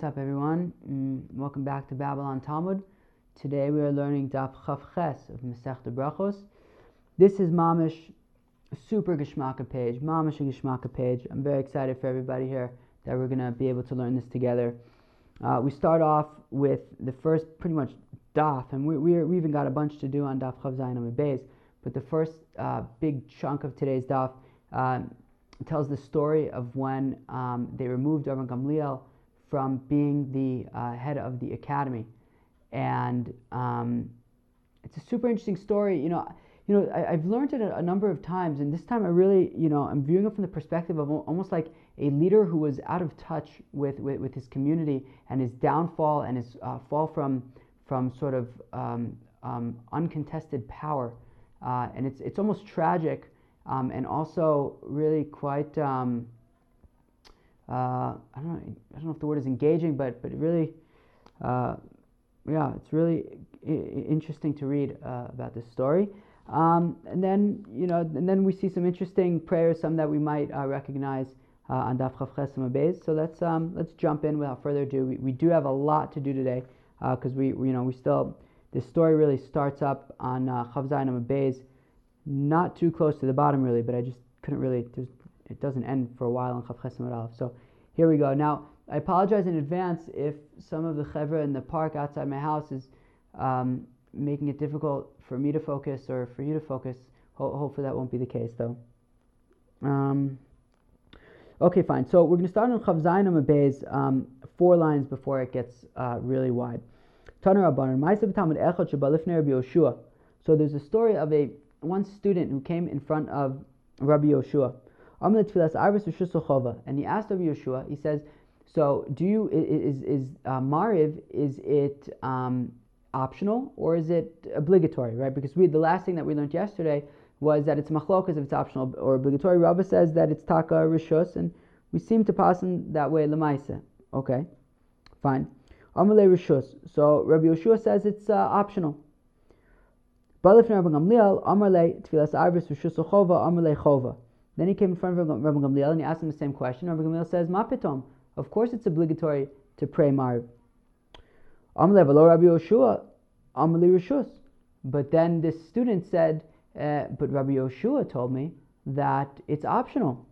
what's up, everyone? Mm, welcome back to Babylon Talmud. Today we are learning Daf Chav Ches of Masech Brachos. This is Mamish, super Geshmaka page, Mamish a Geshmaka page. I'm very excited for everybody here that we're going to be able to learn this together. Uh, we start off with the first pretty much Daf, and we, we, we even got a bunch to do on Daf Chav Zayin and Beis, but the first uh, big chunk of today's Daf uh, tells the story of when um, they removed Rabban Gamliel from being the uh, head of the academy. And um, it's a super interesting story. You know, you know, I, have learned it a, a, number of times, and this time I really, you know, I'm viewing it from the perspective of almost like a leader who was out of touch with, with, with his community and his downfall and his uh, fall from, from sort of um, um, uncontested power. Uh, and it's, it's almost tragic um, and also really quite, um, uh, I don't know, I don't know if the word is engaging, but but really, uh, yeah, it's really I- interesting to read uh, about this story. Um, and then you know, and then we see some interesting prayers, some that we might uh, recognize uh, on Daf Chav Ches So let's um, let's jump in without further ado. We, we do have a lot to do today because we, we, you know we still this story really starts up on uh, Chav Zayin not too close to the bottom really, but I just couldn't really. There's it doesn't end for a while on Chav Aleph. So here we go. Now, I apologize in advance if some of the chevra in the park outside my house is um, making it difficult for me to focus or for you to focus. Ho- hopefully that won't be the case though. Um, okay, fine. So we're going to start on Chav Zayin Beis, um four lines before it gets uh, really wide. So there's a story of a one student who came in front of Rabbi Yoshua. And he asked Rabbi Yeshua, he says, so do you, is, is uh, Mariv, is it um, optional or is it obligatory, right? Because we, the last thing that we learned yesterday was that it's machlokas if it's optional or obligatory. Rabbi says that it's taka rishus, and we seem to pass in that way lemaisa. Okay, fine. Amalei rishus. So Rabbi Yeshua says it's uh, optional. Rabbi Gamliel, Amalei tfilas arvis rishus chova, Amalei chova. Then he came in front of Rabbi Gamliel and he asked him the same question. Rabbi Gamliel says, Mapitom. Of course it's obligatory to pray Marv. Amle v'lo Rabbi Yoshua, Amli Rishus. But then this student said, uh, but Rabbi Yoshua told me that it's optional.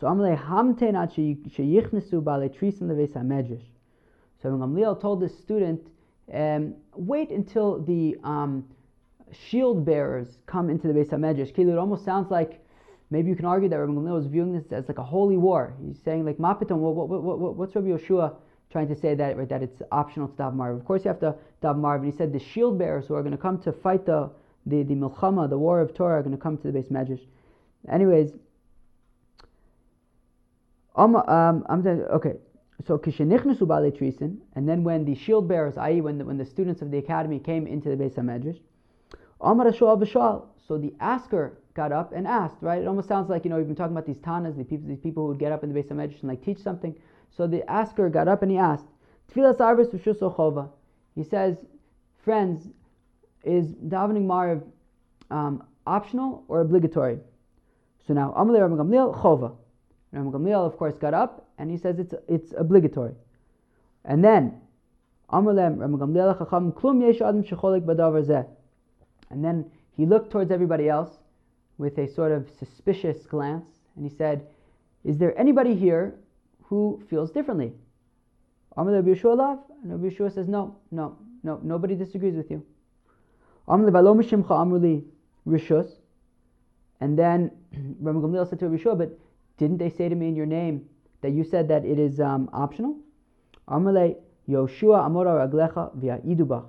So Amle hamtenat sheyichnesu bale trisin leves hamedrash. So Rabbi Gamliel told this student, um, wait until the um, shield bearers come into the Beis Hamedrash. It almost sounds like Maybe you can argue that Rabbi Gamliel was viewing this as like a holy war. He's saying like Mapiton, what, what, what, what, what's Rabbi Yoshua trying to say that right, that it's optional to dav marv? Of course you have to dav marv. And he said the shield bearers who are going to come to fight the the the milchama, the war of Torah, are going to come to the Beis Medrash. Anyways, um, um, I'm okay. So kishenichnusu and then when the shield bearers, i.e., when the, when the students of the academy came into the Beis Hamedrash, Amar. So the asker got up and asked, right? It almost sounds like, you know, we've been talking about these tanas, the people, these people who would get up in the Beis Hamedrash and like teach something. So the asker got up and he asked, Tfilas Arvis Chova. He says, friends, is davening Mariv um, optional or obligatory? So now, Amalei Rabbi Gamliel, Chova. Rabbi Gamliel, of course, got up and he says it's, it's obligatory. And then, Amalei Rabbi Gamliel, Chacham, Klum Yesh Adam Shecholik Badavar Zeh. And then he looked towards everybody else with a sort of suspicious glance and he said, Is there anybody here who feels differently? Amr Yeshua? And Rabbi Yeshua says, No, no, no, nobody disagrees with you. And then Rabbi Gamliel said to Rabbi Yeshua, But didn't they say to me in your name that you said that it is um, optional? Yoshua via Idubach.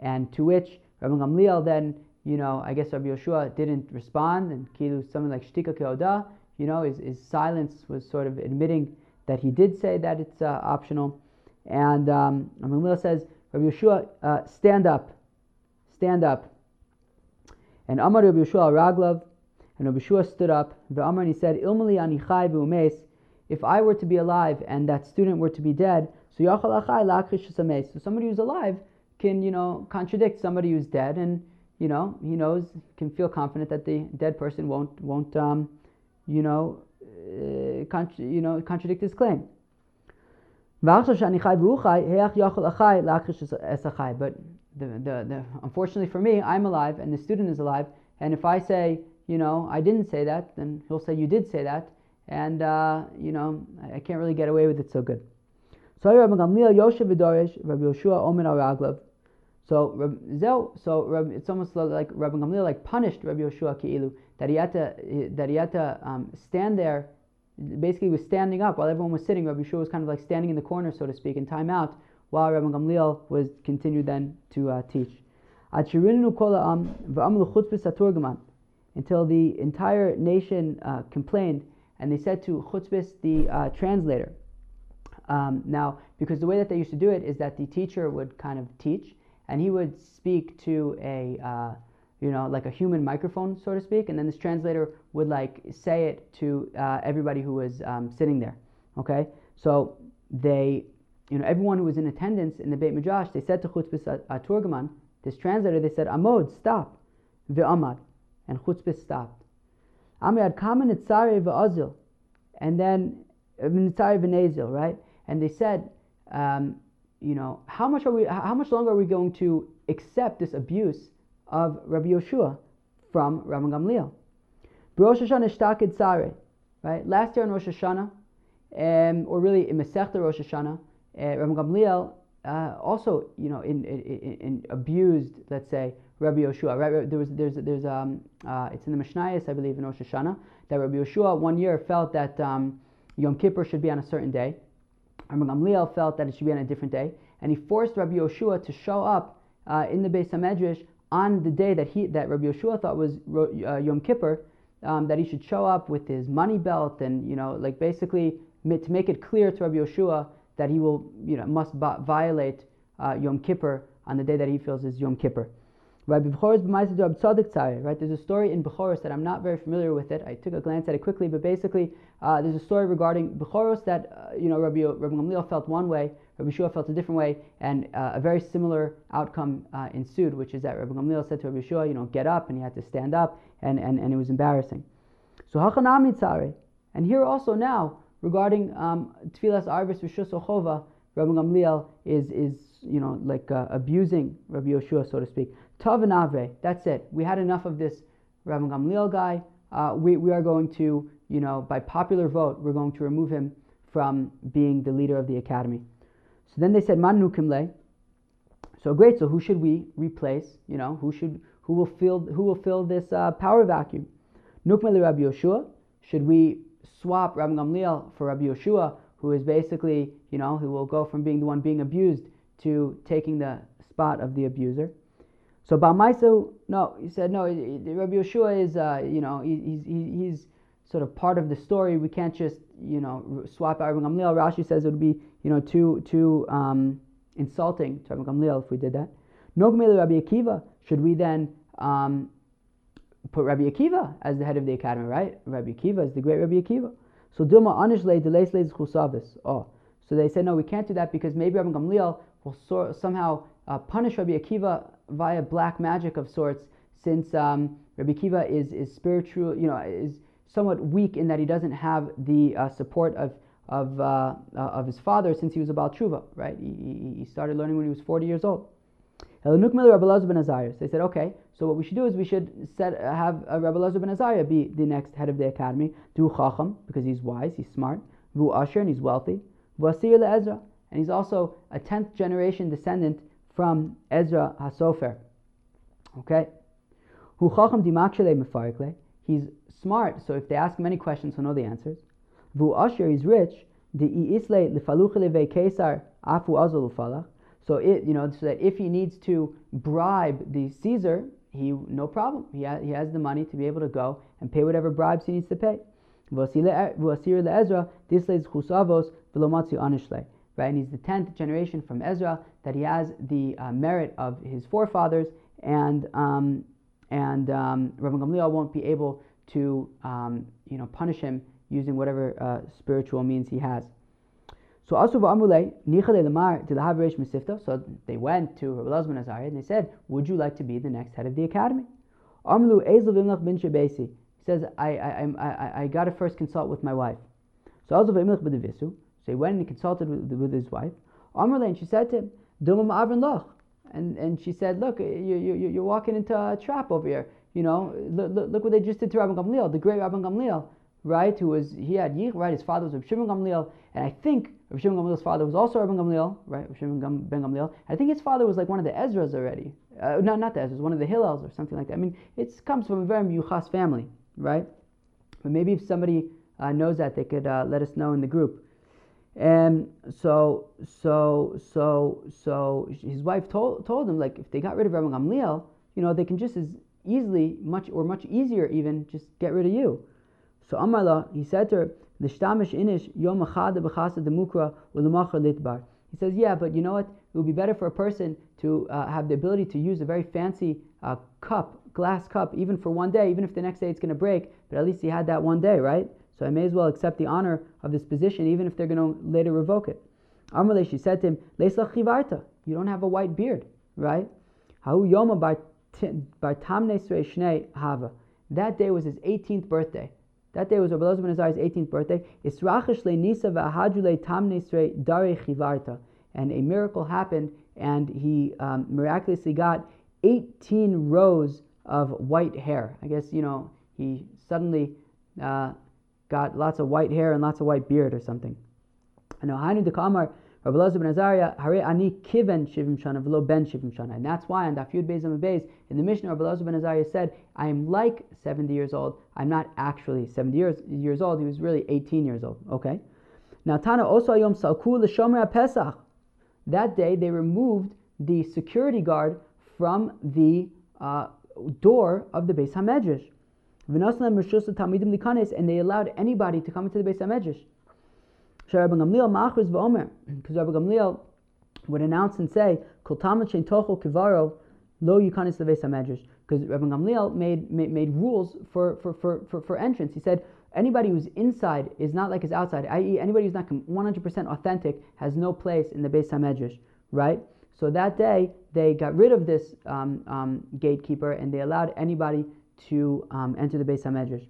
And to which Rabbi Gamliel then, you know, I guess Rabbi Yeshua didn't respond, and Kilu, something like Shtika Keoda, you know, his, his silence was sort of admitting that he did say that it's uh, optional. And um, says, Rabbi Yeshua, uh, stand up, stand up. And Amar Rabbi Yeshua Raglav, and Rabbi Yeshua stood up, Amar and he said, Ilmali anichai v'umes, if I were to be alive and that student were to be dead, so yachal achai So somebody who's alive can, you know, contradict somebody who's dead, and you know, he knows, can feel confident that the dead person won't, won't, um, you know, uh, contra- you know, contradict his claim. But the, the, the, unfortunately for me, I'm alive and the student is alive. And if I say, you know, I didn't say that, then he'll say, you did say that. And, uh, you know, I can't really get away with it so good. So Rabbi Gamliel Rabbi Yoshua Araglav. So so it's almost like Rabbi Gamliel like punished Rabbi Yoshua Ki'ilu that he had to that he had to um, stand there. Basically, was standing up while everyone was sitting. Rabbi Yoshua was kind of like standing in the corner, so to speak, in time out, while Rabbi Gamliel was continued then to uh, teach. Until the entire nation uh, complained, and they said to Chutzpis, the uh, translator. Um, now, because the way that they used to do it is that the teacher would kind of teach, and he would speak to a, uh, you know, like a human microphone, so to speak, and then this translator would like say it to uh, everybody who was um, sitting there. Okay, so they, you know, everyone who was in attendance in the Beit Midrash, they said to Chutzpis Aturgaman, this translator, they said, Amod, stop, ve'amad, and Chutzpis stopped. Amir kamen itzare ve'azil, and then itzare ve'nezil, right? And they said, um, you know, how much are we? How much longer are we going to accept this abuse of Rabbi Yoshua from Rabbi Gamliel? Rosh Hashanah sare, right? Last year in Rosh Hashanah, um, or really in Masechta Rosh Hashanah, uh, Rabbi Gamliel uh, also, you know, in, in, in, abused, let's say, Rabbi Yoshua. Right? There was, there's, there's, um, uh, it's in the Mishnayos, I believe, in Rosh Hashanah, that Rabbi Yoshua one year felt that um, Yom Kippur should be on a certain day, Rabbi Gamliel felt that it should be on a different day, and he forced Rabbi Yoshua to show up uh, in the Beis Hamedrash on the day that he that Rabbi Yoshua thought was uh, Yom Kippur, um, that he should show up with his money belt and you know like basically to make it clear to Rabbi Yoshua that he will you know must violate uh, Yom Kippur on the day that he feels is Yom Kippur. Right? There's a story in Bechoros that I'm not very familiar with it. I took a glance at it quickly, but basically, uh, there's a story regarding Bechoros that uh, you know Rabbi, Rabbi Gamliel felt one way, Rabbi Shua felt a different way, and uh, a very similar outcome uh, ensued, which is that Rabbi Gamliel said to Rabbi Shua, you know, get up, and he had to stand up, and, and, and it was embarrassing. So Hachanami and here also now regarding um, Tfilas Arvis Rishus Ochova, Rabbi Gamliel is is you know like uh, abusing Rabbi Yoshua, so to speak. Tav that's it. We had enough of this Rabbi Gamliel guy. Uh, we, we are going to, you know, by popular vote, we're going to remove him from being the leader of the academy. So then they said, Man nukimle. So great. So who should we replace? You know, who should who will fill who will fill this uh, power vacuum? Nukmele Rabbi Yoshua. Should we swap Rabbi Gamliel for Rabbi Yoshua, who is basically, you know, who will go from being the one being abused to taking the spot of the abuser? So Balmaisu, no, he said no. Rabbi Yeshua is, uh, you know, he, he's he's sort of part of the story. We can't just, you know, swap out Rabbi Gamliel. Rashi says it would be, you know, too too um, insulting to Rabbi Gamliel if we did that. Nogmele Rabbi Akiva. Should we then um, put Rabbi Akiva as the head of the academy? Right, Rabbi Akiva is the great Rabbi Akiva. So Dilma Anishle Deleisles Chusavis. Oh, so they said no, we can't do that because maybe Rabbi Gamliel will so, somehow uh, punish Rabbi Akiva via black magic of sorts, since um, Rabbi Kiva is, is spiritual, you know, is somewhat weak in that he doesn't have the uh, support of of, uh, uh of his father since he was about tshuva, right? He, he started learning when he was 40 years old. They said, okay, so what we should do is we should set, have uh, Rabbi Elazar ben Azariah be the next head of the academy. Do Chacham, because he's wise, he's smart. Vu Asher, and he's wealthy. Vasir Ezra, and he's also a 10th generation descendant from Ezra HaSofer. Okay? Hu chacham dimakshele He's smart, so if they ask him any questions, he'll know the answers. Vu asher, he's rich. So it, you know, so that if he needs to bribe the Caesar, he no problem. He, ha, he has the money to be able to go and pay whatever bribes he needs to pay. V'asir le'ezra disleis chusavos v'lomatzi anishle right? And he's the tenth generation from Ezra that he has the uh, merit of his forefathers, and um, and um, Rabbi Gamliel won't be able to um, you know punish him using whatever uh, spiritual means he has. So also. So they went to Rabbi Lazman Azariah and they said, "Would you like to be the next head of the academy?" Amlu bin. He says, I, I, I, I, I got to first consult with my wife. So also So he went and he consulted with, with his wife. Amrle, and she said to him, Dumam Avin Loch. And, and she said, look, you, you, you're walking into a trap over here. You know, look, look, what they just did to Rabbi Gamliel, the great Rabbi Gamliel, right? Who was, he had Yich, right? His father was Rabbi Shimon Gamliel. And I think Rabbi Shimon Gamliel's father was also Rabbi Gamliel, right? Rabbi Shimon ben Gamliel. I think his father was like one of the Ezras already. Uh, no, not the Ezras, one of the Hillels or something like that. I mean, it comes from a very Yuchas family, right? But maybe if somebody uh, knows that, they could uh, let us know in the group. And so, so, so, so his wife told, told him, like, if they got rid of Rabbi Gamliel, you know, they can just as easily, much or much easier even, just get rid of you. So Amarla, he said to her, the shtamish inish yom demukra litbar. He says, yeah, but you know what? It would be better for a person to uh, have the ability to use a very fancy uh, cup, glass cup, even for one day, even if the next day it's going to break, but at least he had that one day, right? So I may as well accept the honor of this position, even if they're going to later revoke it. Amalei, she said to him, chivarta, you don't have a white beard, right? yoma bar tamne hava. That day was his 18th birthday. That day was Rabbi Elazar ben Azariah's 18th birthday. Israchish le nisa v'ahadjule tamne dare chivarta. And a miracle happened, and he um, miraculously got 18 rows of white hair. I guess, you know, he suddenly uh, got lots of white hair and lots of white beard or something. And Hainu de Kamar, Rabbi Elazar ben Azariah, Hare ani kiven shivim shana v'lo ben shivim shana. And that's why on Daf Yud Beis in the Mishnah, Rabbi Elazar ben Azariah said, I am like 70 years old. I'm not actually 70 years, years old. He was really 18 years old. Okay? Now, Tana also ayom salku l'shomer pesach. That day, they removed the security guard from the uh, door of the Beis HaMedrash and they allowed anybody to come into the Beis HaMedrash. Because Rabbi Gamliel would announce and say, "Kol kivaro lo yukanis Beis HaMedrash," because Rabbi Gamliel made, made, made rules for, for, for, for, for entrance. He said, anybody who's inside is not like his outside, i.e., anybody who's not 100% authentic has no place in the Beis HaMedrash, right? So that day, they got rid of this um, um, gatekeeper and they allowed anybody to um, enter the Beis HaMedrash.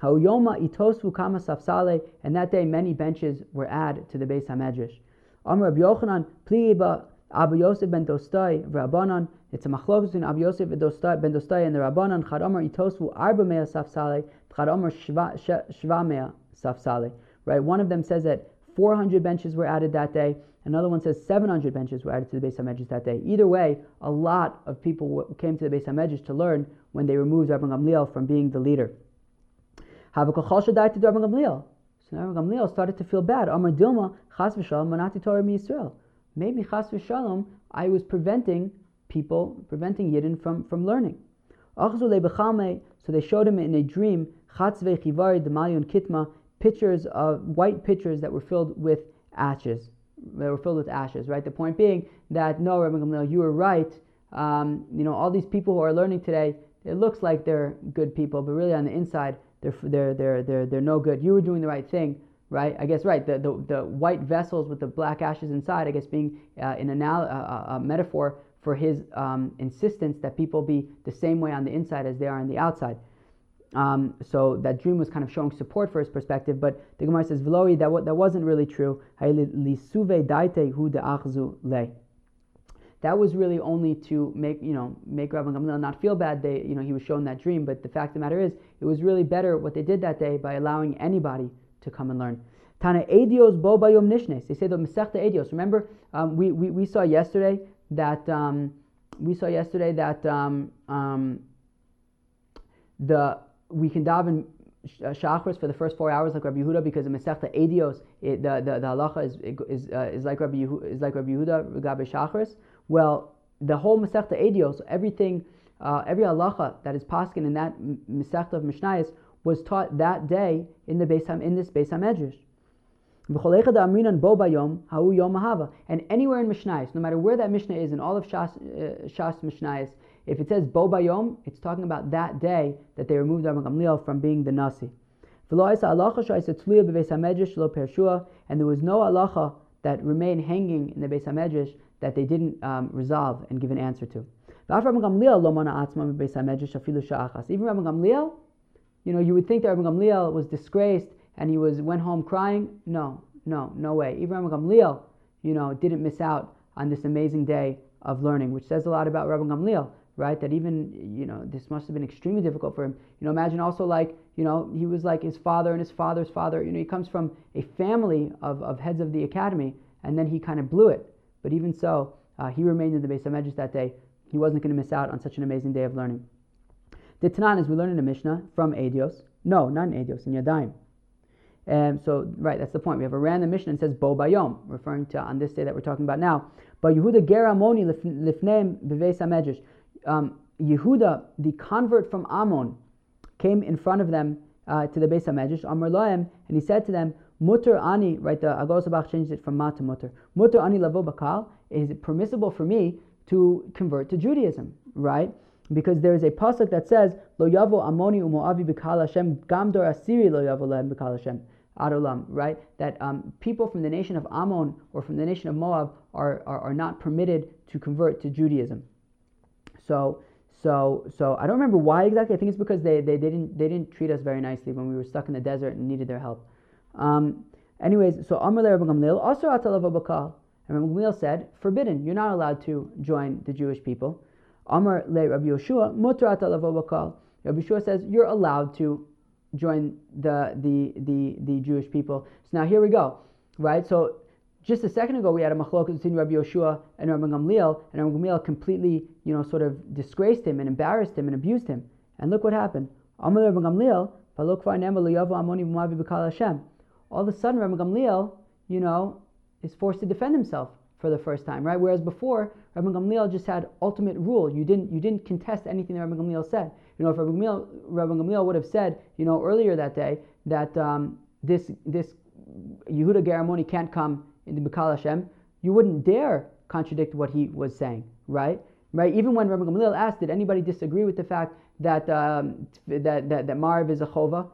Ha'uyoma itosvu kama safsale, and that day many benches were added to the Beis HaMedrash. Amr Rabbi Yochanan, pliba Abu Yosef ben Dostai, Rabbanan, it's a machlok between Abu Yosef ben Dostai and the Rabbanan, Chad Amr itosvu arba mea safsale, Chad Amr shva mea safsale. Right, one of them says that 400 benches were added that day. Another one says 700 benches were added to the Beis HaMedrash that day. Either way, a lot of people came to the Beis HaMedrash to learn when they removed Rabbi Gamliel from being the leader. Havakachal died to Rabbi Gamliel. So Rabbi Gamliel started to feel bad. Amar Dilma, Chas v'shalom, manati Torah Yisrael. Maybe Chas v'shalom, I was preventing people, preventing Yidden from, from learning. So they showed him in a dream, Chatzve Chivari, the Malyun Kitma, pitchers of white pitchers that were filled with ashes. They were filled with ashes, right? The point being that no, Rabbi Gamliel, you were right. Um, you know, all these people who are learning today, it looks like they're good people, but really on the inside, they're, they're, they're, they're, they're no good. You were doing the right thing, right? I guess, right. The, the, the white vessels with the black ashes inside, I guess, being uh, an anal- uh, a metaphor for his um, insistence that people be the same way on the inside as they are on the outside. Um, so that dream was kind of showing support for his perspective, but the Gemara says, "V'loi that, that wasn't really true." that was really only to make you know make Rabbi Gamliel not feel bad. They you know he was shown that dream, but the fact of the matter is it was really better what they did that day by allowing anybody to come and learn. Tana Edios Bo Nishnes. They say the Masechta Edios. Remember um, we, we we saw yesterday that um, we saw yesterday that um, um the we can daven uh, shachris for the first four hours like Rabbi Yehuda because the Masechta Edios the, the the halacha is is, uh, is like Rabbi Yehuda, is like Rabbi Yehuda shachris. Well, the whole Masechta Edios, everything, uh, every halacha that is paskin in that Masechta of Mishnayos was taught that day in the Beis in this Beis Hamedrash. And anywhere in Mishnayos, no matter where that Mishnah is in all of Shas, uh, Shas if it says Bo Bayom, it's talking about that day that they removed Rabbi Gamliel from being the Nasi. And there was no halacha that remained hanging in the Beis Hamedrash that they didn't um, resolve and give an answer to. Even Rabbi Gamliel, you know, you would think that Rabbi Gamliel was disgraced and he was went home crying. No, no, no way. Even Rabbi Gamliel, you know, didn't miss out on this amazing day of learning, which says a lot about Rabbi Gamliel, right? That even, you know, this must have been extremely difficult for him. You know, imagine also like, you know, he was like his father and his father's father. You know, he comes from a family of, of heads of the academy, and then he kind of blew it. But even so, uh, he remained in the Beis HaMedrash that day. He wasn't going to miss out on such an amazing day of learning. The Tanan, as we learn in the Mishnah from Edios, no, not in Edios, in Yadayim. Um, so, right, that's the point. We have a random Mishnah and says Bo Bayom, referring to on this day that we're talking about now. But Yehuda Geramoni Lifneim Beves HaMedrash. Um, Yehuda, the convert from Ammon, came in front of them uh, to the Beis HaMedrash, Amr Loem, and he said to them, Mutter ani, right, the Hagahos HaBach changed it from ma to mutter. Mutter ani lavo bakal, is it permissible for me to convert to Judaism, right? Because there is a pasuk that says, Lo yavo amoni umoavi b'kal Hashem, gamdor asiri lo yavo lehem b'kal Hashem. Adolam, right? That um, people from the nation of Ammon or from the nation of Moab are, are, are not permitted to convert to Judaism. So, so, so I don't remember why exactly. I think it's because they, they, they, didn't, they didn't treat us very nicely when we were stuck in the desert and needed their help. Um, anyways, so Amr Rabbi Gamliel, also atalav. And Gamliel said, forbidden, you're not allowed to join the Jewish people. Amr le Rabbi Yoshua, mutar atalav. Rabbi Yoshua says, you're allowed to join the, the, the, the Jewish people. So now here we go, right? So just a second ago, we had a machlokas between Rabbi Yoshua and Rabbi Gamliel, and Rabbi Gamliel completely, you know, sort of disgraced him and embarrassed him and abused him. And look what happened. Rabbi Gamliel, all of a sudden, Rabbi Gamliel, you know, is forced to defend himself for the first time, right? Whereas before, Rabbi Gamliel just had ultimate rule. You didn't, you didn't contest anything that Rabbi Gamliel said. You know, if Rabbi Gamliel, Rabbi Gamliel would have said, you know, earlier that day that um, this this Yehuda Geramoni can't come into Bikal Hashem, you wouldn't dare contradict what he was saying, right? Right? Even when Rabbi Gamliel asked, did anybody disagree with the fact that um, that, that that Mariv is a chova?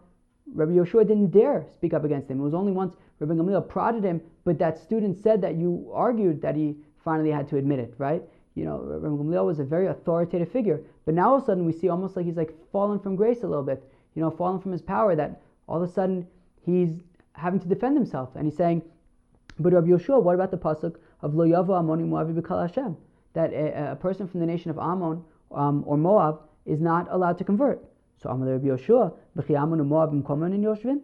Rabbi Yoshua didn't dare speak up against him. It was only once Rabbi Gamliel prodded him, but that student said that you argued that he finally had to admit it, right? You know, Rabbi Gamliel was a very authoritative figure. But now all of a sudden we see almost like he's like fallen from grace a little bit, you know, fallen from his power that all of a sudden he's having to defend himself. And he's saying, but Rabbi Yoshua, what about the pasuk of Lo Yavo Amoni Moavi B'Kal Hashem? That a, a, person from the nation of Ammon um, or Moab is not allowed to convert. So Amal Rabbi Yoshua, Ammon and Moab in Yoshvin?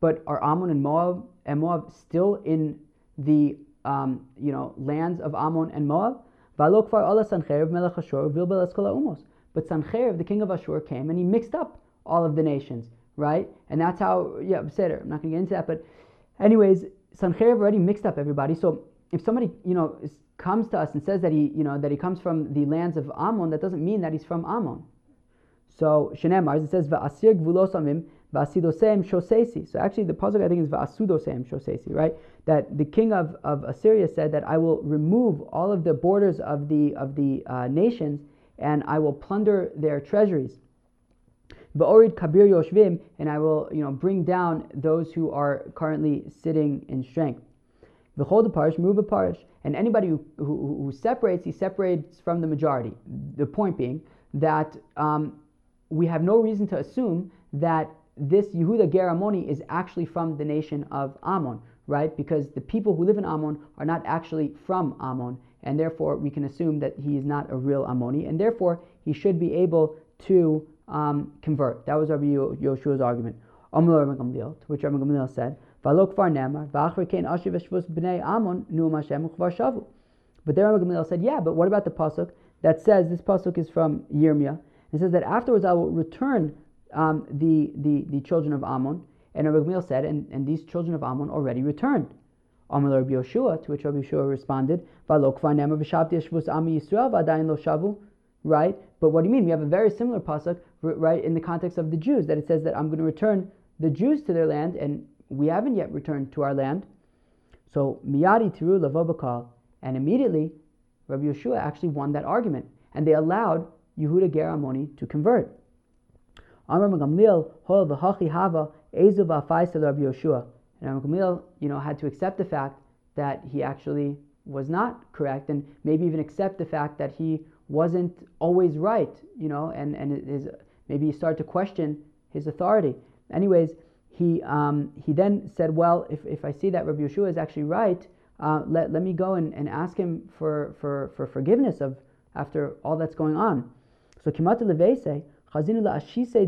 But are Ammon and Moab and Moab still in the um, you know lands of Ammon and Moab? But Sancheiriv, the king of Ashur, came and he mixed up all of the nations, right? And that's how, yeah, Seder, I'm not going to get into that, but anyways, Sancheiriv already mixed up everybody. So if somebody, you know, comes to us and says that he, you know, that he comes from the lands of Ammon, that doesn't mean that he's from Ammon. So Shenemar, it says Va'asir gvulosamim Vasidosem Shosesi. So actually, the puzzle I think is Vasudosem Shosesi, right? That the king of, of Assyria said that I will remove all of the borders of the of the uh, nations and I will plunder their treasuries. Ba'orid Kabir Yoshvim, and I will you know bring down those who are currently sitting in strength. V'chol the parish, move a parish, and anybody who, who, who, separates, he separates from the majority. The point being that um, we have no reason to assume that this Yehuda Geramoni is actually from the nation of Ammon, right? Because the people who live in Ammon are not actually from Ammon, and therefore we can assume that he is not a real Ammoni, and therefore he should be able to um, convert. That was Rabbi Yoshua's argument. To which Rabbi Gamliel said, But then Rabbi Gamliel said, yeah, but what about the pasuk that says this pasuk is from Yirmiyah? It says that afterwards I will return um, the, the, the children of Ammon. And Rabbi Gamliel said, and, and these children of Ammon already returned. To which Rabbi Yoshua responded, Right? But what do you mean? We have a very similar pasuk, right, in the context of the Jews, that it says that I'm going to return the Jews to their land, and we haven't yet returned to our land. So, miyadi tiru lavobakal, and immediately Rabbi Yeshua actually won that argument, and they allowed Yehuda Geramoni to convert. Amar Gamliel, Hol v'hachi hava, Ezu v'afaisel Rabbi Yoshua. And Amar Gamliel, you know, had to accept the fact that he actually was not correct, and maybe even accept the fact that he wasn't always right, you know, and, and his, maybe he started to question his authority. Anyways, he, um, he then said, Well, if, if I see that Rabbi Yeshua is actually right, uh, let, let me go and, and ask him for, for, for forgiveness of after all that's going on. So Kimata Levese, Chazinu La'ashise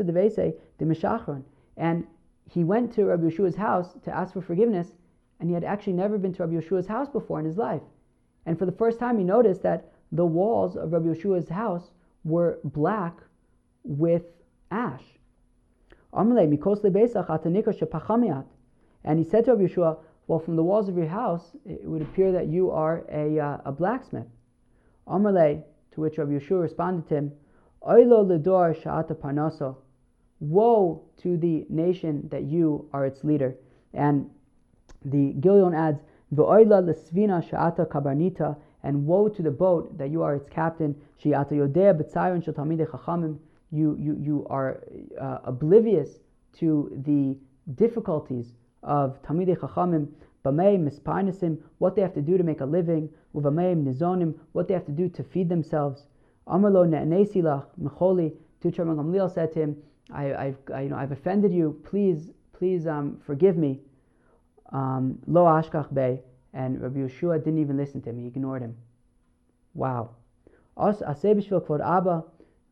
Devese de Meshachron. And he went to Rabbi Yeshua's house to ask for forgiveness, and he had actually never been to Rabbi Yeshua's house before in his life. And for the first time, he noticed that the walls of Rabbi Yeshua's house were black with ash. And he said to Rabbi Yeshua, Well, from the walls of your house, it would appear that you are a, uh, a blacksmith. To which Rabbi Yeshua responded to him, Oilo lidor sha'ata parnaso. Woe to the nation that you are its leader. And the Gilion adds, lesvina and woe to the boat that you are its captain. You, you, you are uh, oblivious to the difficulties of Talmidei Chachamim, Bamei Misparnesim, what they have to do to make a living, Uvamei Nizonim, what they have to do to feed themselves. Amarlo Ne'nesilach Mecholi, Tuchar Gamliel said to him, I, I've, I, you know, I've offended you, please, please um, forgive me. Um, Lo Ashkach Bey, and Rabbi Yeshua didn't even listen to him, he ignored him. Wow. As Asebishvil Kvod Abba,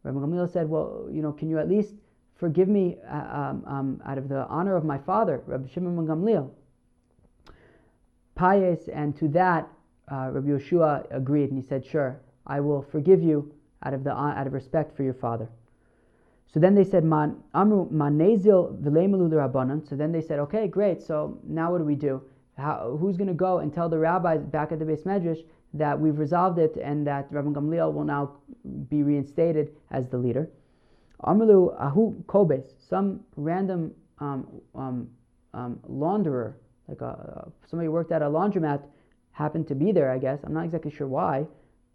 Rabbi Gamliel said, Well, you know, can you at least forgive me uh, um, um, out of the honor of my father, Rabbi Shimon Gamliel? Pious, and to that, uh, Rabbi Yeshua agreed, and he said, Sure, I will forgive you out of, the, uh, out of respect for your father. So then they said, Man, Amru manezil. So then they said, okay, great. So now what do we do? How, who's going to go and tell the rabbis back at the beis medrash that we've resolved it and that Rabbi Gamliel will now be reinstated as the leader. Amalu ahu kobes, some random um, um, um, launderer, like a, uh, somebody worked at a laundromat, happened to be there. I guess I'm not exactly sure why,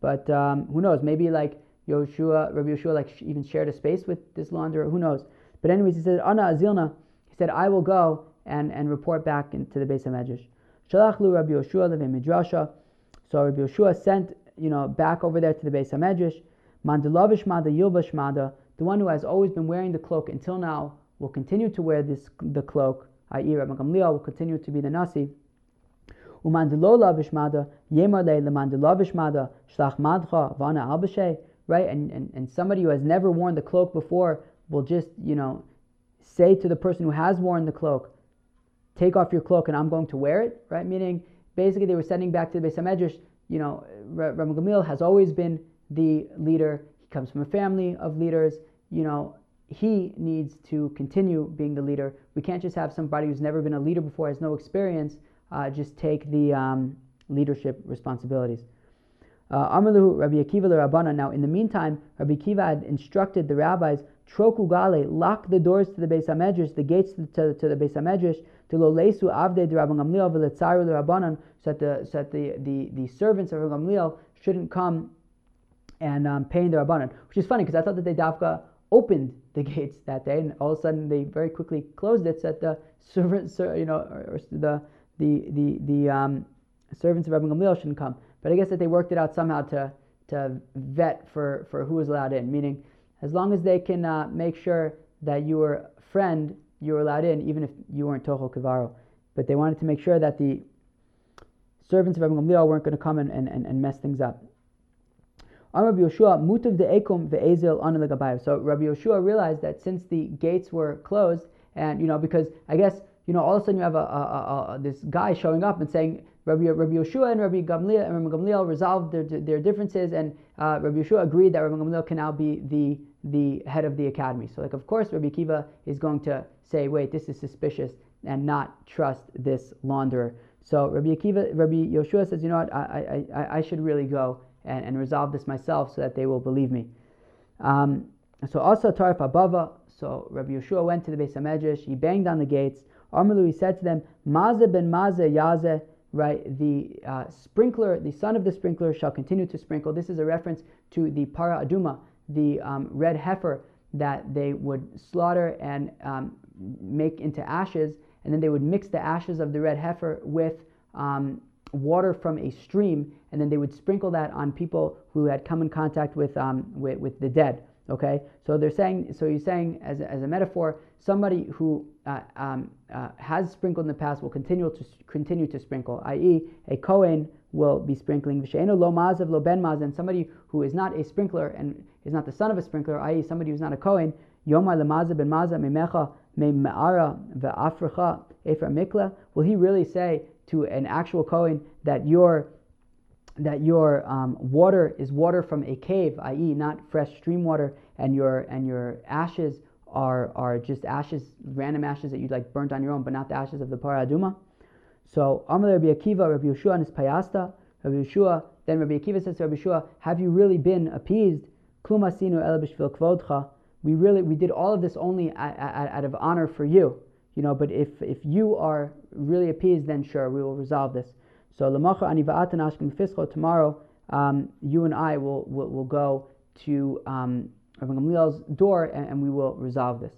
but um, who knows? Maybe like Yoshua, Rabbi Yoshua, like even shared a space with this launderer. Who knows? But anyways, he said, Ana Azilna. He said, I will go and, and report back into the beis medrash. Shalach Rabbi Yoshua leve midrasha. So Rabbi Yeshua sent, you know, back over there to the beis Hamedrash. Mandalavish Mada Yilbash Mada, the one who has always been wearing the cloak until now, will continue to wear this the cloak, i.e. Rabbi Gamliel will continue to be the Nasi. Umandalolavish Mada, Yemale Lemandalavish Mada, Shlach Madcha, Vana Albashe, right? And, and, and somebody who has never worn the cloak before will just, you know, say to the person who has worn the cloak, take off your cloak and I'm going to wear it, right? Meaning basically they were sending back to the Beis Hamedrash, you know, Rabbi Gamliel has always been the leader. He comes from a family of leaders. You know, he needs to continue being the leader. We can't just have somebody who's never been a leader before, has no experience, uh, just take the um, leadership responsibilities. Uh, Amalu Rabbi Akiva Rabbana. Now, in the meantime, Rabbi Akiva had instructed the rabbis, Troku Gale, lock the doors to the Beis Hamedrash, the gates to, to, to the Beis Hamedrash, to Lolesu Avde de Rabban Gamliel Veletzaru Rabbanan, so that the so that the, the, the servants of Rabban Gamliel shouldn't come and um, pay in the Rabbanan. Which is funny because I thought that they Dafka opened the gates that day, and all of a sudden they very quickly closed it so that the servants, you know, or the the the the um, servants of Rabban Gamliel shouldn't come. But I guess that they worked it out somehow to to vet for for who was allowed in, meaning as long as they can uh, make sure that your friend you were allowed in, even if you weren't Tochel Kivaro. But they wanted to make sure that the servants of Rabbi Gamliel weren't going to come and, and, and mess things up. So Rabbi Yoshua realized that since the gates were closed, and you know, because I guess you know, all of a sudden you have a, a, a, this guy showing up and saying Rabbi, Rabbi Yoshua and Rabbi Gamliel and Rabbi Gamliel resolved their, their differences, and uh, Rabbi Yoshua agreed that Rabbi Gamliel can now be the the head of the academy. So, like, of course, Rabbi Kiva is going to say, wait, this is suspicious, and not trust this launderer. So Rabbi Akiva, Rabbi Yoshua says, you know what, I, I, I should really go and, and resolve this myself so that they will believe me. Um, so also Tarif Abava, so Rabbi Yoshua went to the Beis Hamedrash, he banged on the gates. Armalu, he said to them, Maze ben Maze Yaze, right, the uh, sprinkler, the son of the sprinkler shall continue to sprinkle. This is a reference to the Para Aduma, the um, red heifer that they would slaughter and um, make into ashes, and then they would mix the ashes of the red heifer with um, water from a stream, and then they would sprinkle that on people who had come in contact with, um, with, with, the dead. Okay, so they're saying, so you're saying as a, as a metaphor, somebody who uh, um, uh, has sprinkled in the past will continue to continue to sprinkle, i.e., a Kohen will be sprinkling. lo mazav lo ben and somebody who is not a sprinkler and is not the son of a sprinkler, i.e., somebody who's not a Kohen, yomar lemazav ben mazav memecha me me'ara ve'afrecha efer mikla. Will he really say to an actual Kohen that your that your um, water is water from a cave, i.e., not fresh stream water, and your and your ashes are are just ashes, random ashes that you like burnt on your own, but not the ashes of the paraduma. So Amar Rabbi Akiva, Rabbi Yeshua, and his payasta, Rabbi Yeshua. Then Rabbi Akiva says to Rabbi Yeshua, "Have you really been appeased? We really we did all of this only out of honor for you, you know. But if if you are really appeased, then sure, we will resolve this." So tomorrow um, you and I will, will, will go to um, Rabbi Gamliel's door and, and, we will resolve this.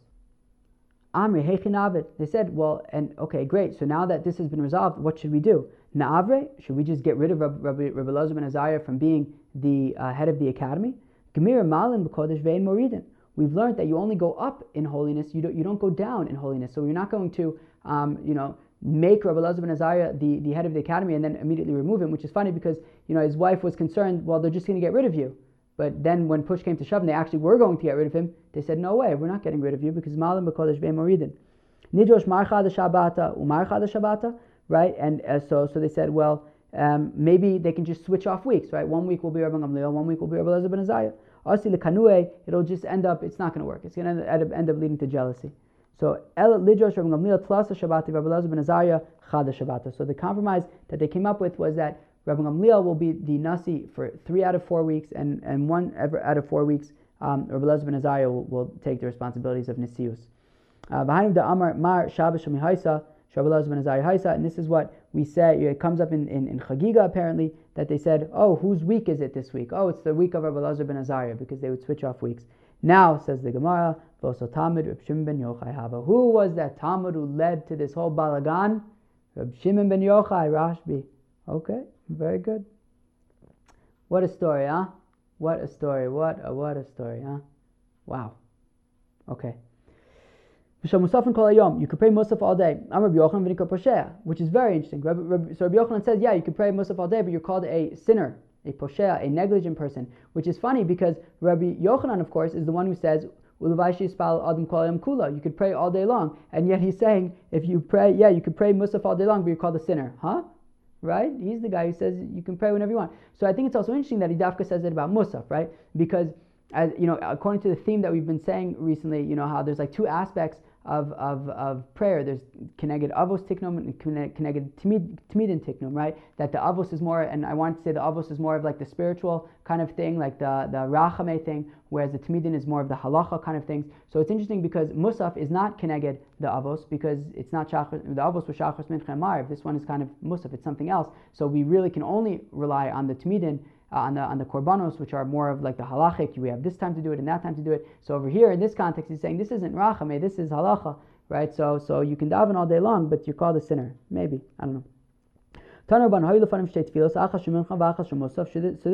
Amri Hechinavit. They said, well, and okay, great. So now that this has been resolved, what should we do? Naavre, should we just get rid of Rabbi, Rabbi, Elazar ben Azariah from being the uh, head of the academy? Gemir Malin B'Kodesh Vein Moridin. We've learned that you only go up in holiness, you don't, you don't go down in holiness. So you're not going to, um, you know, make Rabbi Elazar ben Azariah the, the head of the academy and then immediately remove him, which is funny because you know his wife was concerned, well, they're just going to get rid of you. But then when push came to shove and they actually were going to get rid of him, they said, no way, we're not getting rid of you because Malam B'Kodesh Moridin. Nidrosh Marcha the Shabbata, Umarcha the Shabbata, right? And uh, so, so they said, well, um, maybe they can just switch off weeks, right? One week will be Rabbi Gamliel, one week will be Rabbi Elazar ben Azariah. Asi lekanue, it'll just end up, it's not going to work. It's going to end up leading to jealousy. So El Lidrosh Rabbi Gamliel Tlasa Shabbati Rabbi Elazar ben Chada Shabbata. So the compromise that they came up with was that Rabbi Gamliel will be the nasi for three out of four weeks, and, and one out of four weeks, um, Rabbi Elazar ben Azariah will, will, take the responsibilities of nisius. Uh, behind the Amar Mar Shabbos Shemi Haisa Elazar ben Azariah Haisa, and this is what we say. It comes up in, in, in Chagiga apparently that they said, oh, whose week is it this week? Oh, it's the week of Rabbi Elazar ben Azariah because they would switch off weeks. Now, says the Gemara, Talmud Reb Shimon ben Yochai Hava. Who was that Talmud who led to this whole balagan? Reb Shimon ben Yochai, Rashbi. Okay, very good. What a story, huh? What a story. What a what a story, huh? Wow. Okay. You could pray Musaf all day. I'm Rabbi Yochanan which is very interesting. so Rabbi Yochanan says, yeah, you could pray Musaf all day, but you're called a sinner a poshea, a negligent person, which is funny because Rabbi Yochanan, of course, is the one who says, You could pray all day long. And yet he's saying, if you pray, yeah, you could pray Musaf all day long, but you're called a sinner. Huh? Right? He's the guy who says you can pray whenever you want. So I think it's also interesting that Idafka says it about Musaf, right? Because as you know, according to the theme that we've been saying recently, you know, how there's like two aspects of, of, of prayer. There's connected avos tiknum and connected timidin tiknum, right? That the avos is more, and I want to say the avos is more of like the spiritual kind of thing, like the, the rachame thing, whereas the timidin is more of the halacha kind of things. So it's interesting because musaf is not connected the avos because it's not shachar, the avos was shachar mincha. This one is kind of musaf, it's something else. So we really can only rely on the timidin uh, on the on the korbanos, which are more of like the halachic. We have this time to do it and that time to do it. So over here in this context, he's saying this isn't rachame, this is halacha, right? So so you can daven all day long, but you're called a sinner. Maybe I don't know. So this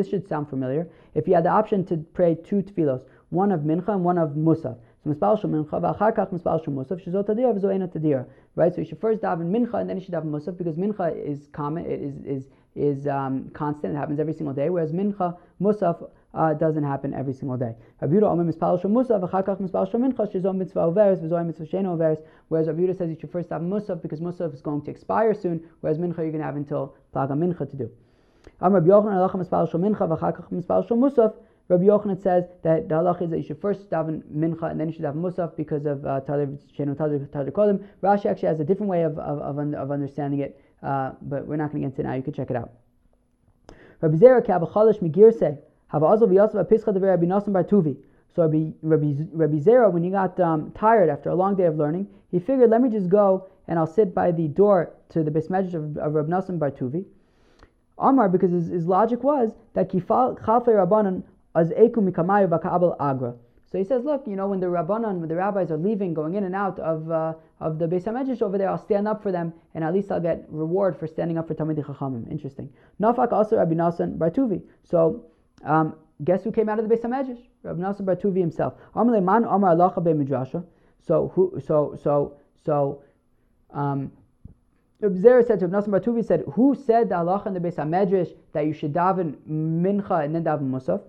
should sound familiar. If you had the option to pray two tefillos, one of mincha and one of musaf. Right. So you should first daven mincha and then you should daven musaf because mincha is common. Is is is um, constant. It happens every single day. Whereas mincha, musaf, uh, doesn't happen every single day. Whereas Rabbi says you should first have musaf because musaf is going to expire soon, whereas mincha you're going to have until plaga mincha to do. Rabbi Yochanan says that the halach is that you should first daven mincha and then you should have musaf because of uh. Rashi actually has a different way of, of, of, of understanding it uh, but we're not going to get into it now. You can check it out. Rabbi Zera Azov Apischa Rabbi Bartuvi. So Rabbi, Rabbi, Rabbi Zera, when he got um, tired after a long day of learning, he figured, let me just go and I'll sit by the door to the Bismedj of, of Rabbi Nasan Bartuvi. Amar, because his, his logic was that Kifal Chalfei Rabbanan as Eku Mikamayu Bakabal Agra. So he says, look, you know, when the rabbanon, when the rabbis are leaving, going in and out of uh, of the Beis Hamedrash over there, I'll stand up for them, and at least I'll get reward for standing up for Talmidei Chachamim. Interesting. Nafak also Rabbi Nasan Bartuvi. So um, guess who came out of the Beis Hamedrash? Rabbi Nasan Bar Tuvi himself. Man Amar. So who? So so so. Um, Zera said to Rabbi Nasan Bar Tuvi said, who said the halacha in the Beis Hamedrash that you should daven mincha and then daven musaf?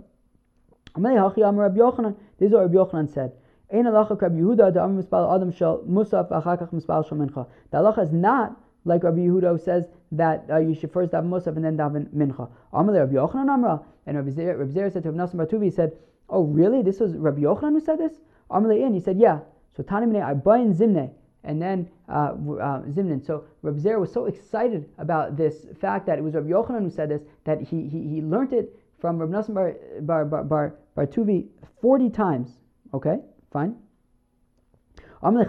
Amalei Hachi Amar Rabbi Yochanan. This is what Rabbi Yochanan said. Ein halacha Rabbi Yehuda da Amar Mispal Adam Shel Musaf Achakach Mispal Shel. The halacha is not like Rabbi Yehuda says that uh, you should first daven musaf and then daven mincha. Amalei Rabbi Yochanan Amra. And Rabbi Zera, Rabbi Zera said to Rabbi Nasan he said, oh really? This was Rabbi Yochanan who said this? Amalei in. He said, yeah. So Tanimine Arbayin Zimne and then uh, uh, Zimnin. So Rabbi Zera was so excited about this fact that it was Rabbi Yochanan who said this that he he, he learned it from Rabbi Nasan Bar, Bar, Bar, Bar, Tuvi 40 times. Okay, fine. So Rabbi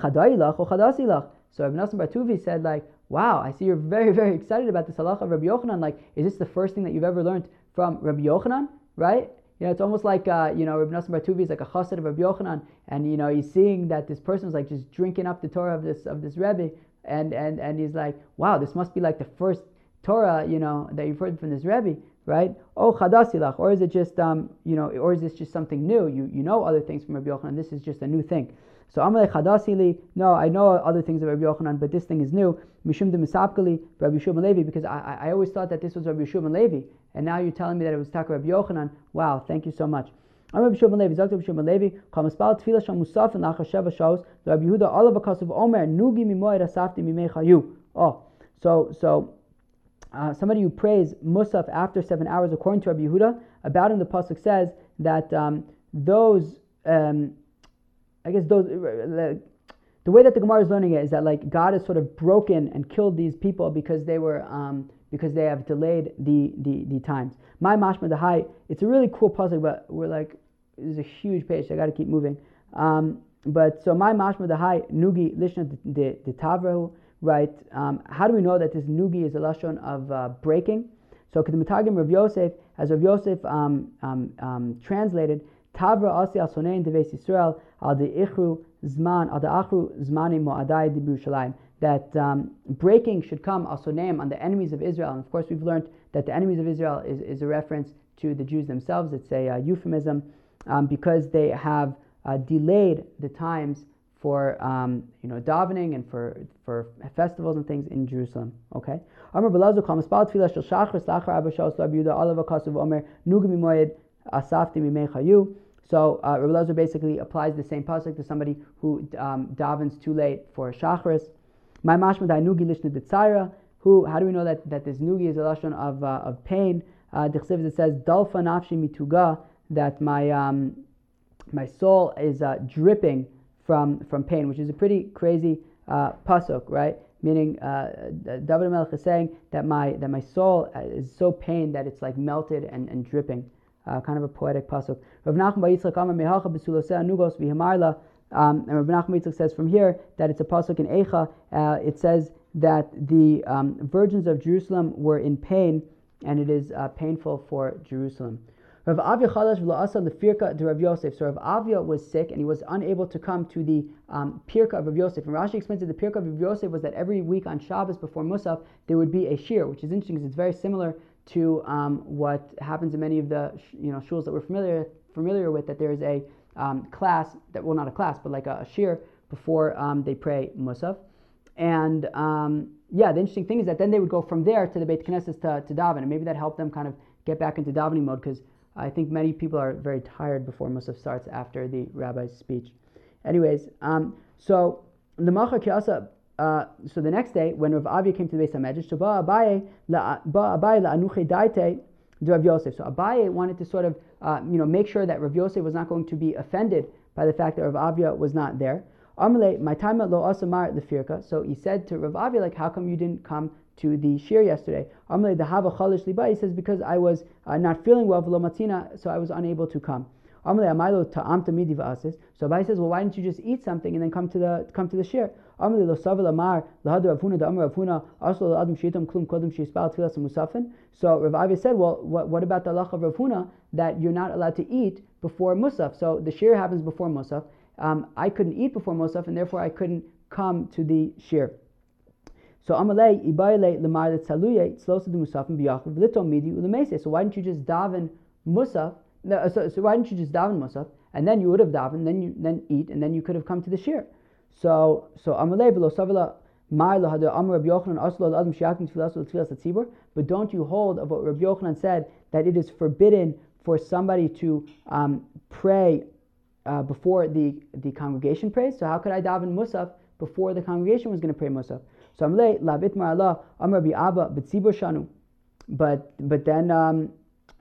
Bar Tuvi said like, wow, I see you're very, very excited about this halacha of Rabbi Yochanan. Like, is this the first thing that you've ever learned from Rabbi Yochanan, right? You know, it's almost like, uh, you know, Rabbi Bar Tuvi is like a chassid of Rabbi Yochanan, and, you know, he's seeing that this person is like just drinking up the Torah of this, of this Rebbe, and, and, and he's like, wow, this must be like the first Torah, you know, that you've heard from this Rebbe, right? Oh, chadasilach, or is it just, um, you know, or is this just something new? You, you know other things from Rabbi Yochanan, this is just a new thing. So Amalei Chadasili, no, I know other things of Rabbi Yochanan, but this thing is new. Mishum de Misapkali, Rabbi Yeshua Levi, because I, I, always thought that this was Rabbi Yeshua Levi, and now you're telling me that it was Taka Rabbi Yochanan. Wow, thank you so much. I'm Rabbi Shimon Levi, Zakta Rabbi Shimon Levi, Kamaspal Tfilah Sham Musaf and Lacha Sheva Shos, Rabbi Yehuda Olav Akasav Omer, Nugi Mimoy Rasafti Mimei Chayu. Oh, so, so, uh, somebody who prays Musaf after seven hours, according to Rabbi Yehuda, about him the Pasuk says that um, those um, I guess those the, the way that the Gemara is learning it is that like God has sort of broken and killed these people because they were um, because they have delayed the the, the times. My mashma the high. It's a really cool puzzle, but we're like is a huge page. So I got to keep moving. Um, but so my mashma the high nugi lishna the tavrahu right. Um, how do we know that this nugi is a lashon of uh, breaking? So Kedematagim Rav Yosef, as Rav Yosef um, um, um, translated, Tavra asi asonein deves Yisrael al de ichru zman al de achru zmanim mo'adai dibushalayim. That um, breaking should come asoneim on the enemies of Israel. And of course, we've learned that the enemies of Israel is, is a reference to the Jews themselves. It's a uh, euphemism um, because they have uh, delayed the times for um, you know davening and for for festivals and things in Jerusalem. Okay. Amar Belazu kol mispal tefillah shel shachris lachar abba shos Rabbi Yehuda olav akasav omer nugmi moed asafti mimei chayu. So uh, Rabbi Lezer basically applies the same pasuk to somebody who um, davens too late for shachris. My mashmadai nugi lishna detzaira. Who? How do we know that, that this nugi is a lashon of, uh, of pain? Uh, it says dalfa nafshi mituga that my um, my soul is uh, dripping from from pain, which is a pretty crazy uh, pasuk, right? Meaning, uh, David Melech is saying that my that my soul uh, is so pained that it's like melted and, and dripping uh, kind of a poetic pasuk. Rav Nachman Yitzchak Amar Anugos. Um, and Rav Nachman Yitzchak says from here that it's a pasuk in Eicha. Uh, it says that the um, virgins of Jerusalem were in pain, and it is uh, painful for Jerusalem. Rav Avia Chalash V'La'asa Lefirka to Rav Yosef. So Rav Avia was sick and he was unable to come to the um, Pirka of Rav Yosef. And Rashi explains that the Pirka of Rav Yosef was that every week on Shabbos before Musaf there would be a shir, which is interesting because it's very similar to um, what happens in many of the you know shuls that we're familiar familiar with. That there is a um, class that well not a class but like a, a shir before um, they pray musaf. And um, yeah, the interesting thing is that then they would go from there to the Beit Knesset to, to daven, and maybe that helped them kind of get back into davening mode because I think many people are very tired before Musaf starts after the rabbi's speech. Anyways, um, so the Macha Kiasa uh, so the next day, when Rav Avia came to the Beis Hamedrash, so Ba Abaye la'anuche daite to Rav Yosef. So Abaye wanted to sort of, uh, you know, make sure that Rav Yosef was not going to be offended by the fact that Rav Avia was not there. Amalei, my time at lo asamar lefirka. So he said to Rav Avia, like, how come you didn't come to the shir yesterday? Amalei, hava chalish liba. He says because I was uh, not feeling well, v'lo so I was unable to come. Amalei amaylo ta'am tamidi. So Abaye says, well, why didn't you just eat something and then come to the come to the shir? Amri lo savel amar lahad Rav Huna da Amar Rav Huna aslo adam shitam klum kodem shispal tfilas musafin. So Rav Avi said, well, what, what about the lach of Rav Huna that you're not allowed to eat before musaf? So the shir happens before musaf. Um, I couldn't eat before musaf, and therefore I couldn't come to the shir. So Amalei ibayle lemar tzaluye tzlosa de musafin biyachav lito midi ulemese. So why didn't you just daven musaf No, so, so why didn't you just daven musaf? And then you would have davened, then you then eat, and then you could have come to the shir. So so amalei v'lo savila Mailohadh, Am Rabiochnan, Asla Adam Shiakin filasulas, but don't you hold of what Rabbi Yochanan said that it is forbidden for somebody to um, pray uh, before the, the congregation prays? So how could I daven musaf before the congregation was going to pray musaf? So I'm late. Lavit ma'ala amar Abba b'tzibur shanu. But but then um,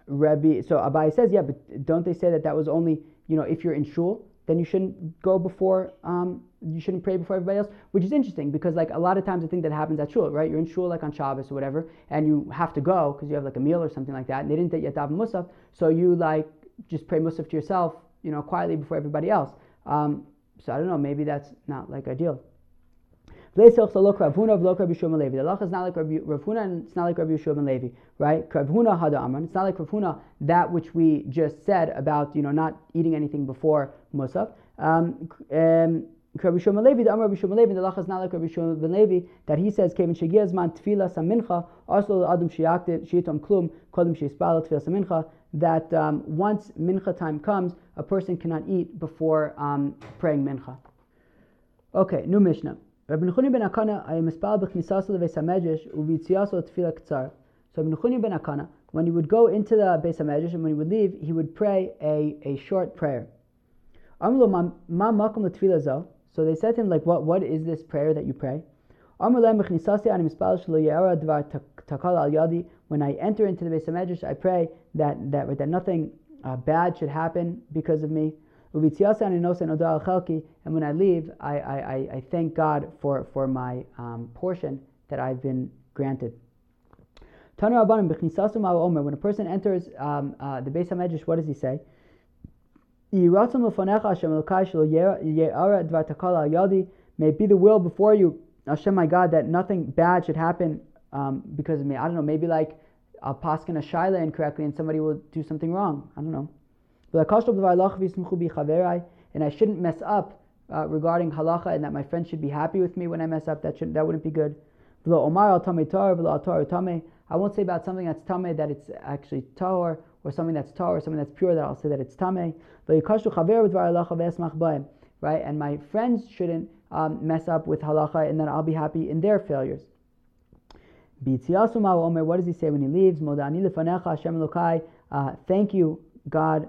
Rabbi so Abai says yeah, but don't they say that that was only you know if you're in shul then you shouldn't go before um, you shouldn't pray before everybody else, which is interesting because like a lot of times the thing that happens at shul, right? You're in shul like on Shabbos or whatever, and you have to go because you have like a meal or something like that, and they didn't yet daven musaf, so you like just pray musaf to yourself, you know, quietly before everybody else. Um, so I don't know, maybe that's not like ideal. The halacha is not like Rav Huna and it's not like Rabbi Yeshua Levi, right? Rav Huna hada amran. It's not like Rav Huna that which we just said about you know not eating anything before musaf. Um, um, Rabbi Shimon Levi, the Amar Rabbi Shimon Levi, the Lach is not like Rabbi Shimon Levi, that he says, Kevin Shegiyaz man tefila samincha, also the adam shiyaktiv shiitom klum, kodim shiyispal tefila samincha, that um, once mincha time comes, a person cannot eat before um, praying mincha. Okay, new Mishnah. Rabbi Nechuni ben Akana, I am espal b'chnisaso leves hamedrash uvitziaso tefila ktsar. So Rabbi Nechuni ben Akana, when he would go into the Beis HaMedrash and when he would leave, he would pray a, a short prayer. Amlo ma makom letefila so they said to him, like, what, what is this prayer that you pray? When I enter into the Beis HaMedrash, I pray that, that, that nothing uh, bad should happen because of me. And when I leave, I, I, I thank God for, for my um, portion that I've been granted. When a person enters um, uh, the Beis HaMedrash, what does he say? May be the will before you, Hashem, my God, that nothing bad should happen um, because of me. I don't know, maybe like I'll paskin a shaila incorrectly and somebody will do something wrong. I don't know. And I shouldn't mess up uh, regarding halacha and that my friends should be happy with me when I mess up. That, should, that wouldn't be good. I won't say about something that's tame that it's actually tahor, or something that's tahor, or something that's pure that I'll say that it's tame. Right, and my friends shouldn't um, mess up with halacha, and then I'll be happy in their failures. What does he say when he leaves? Uh, thank you, God,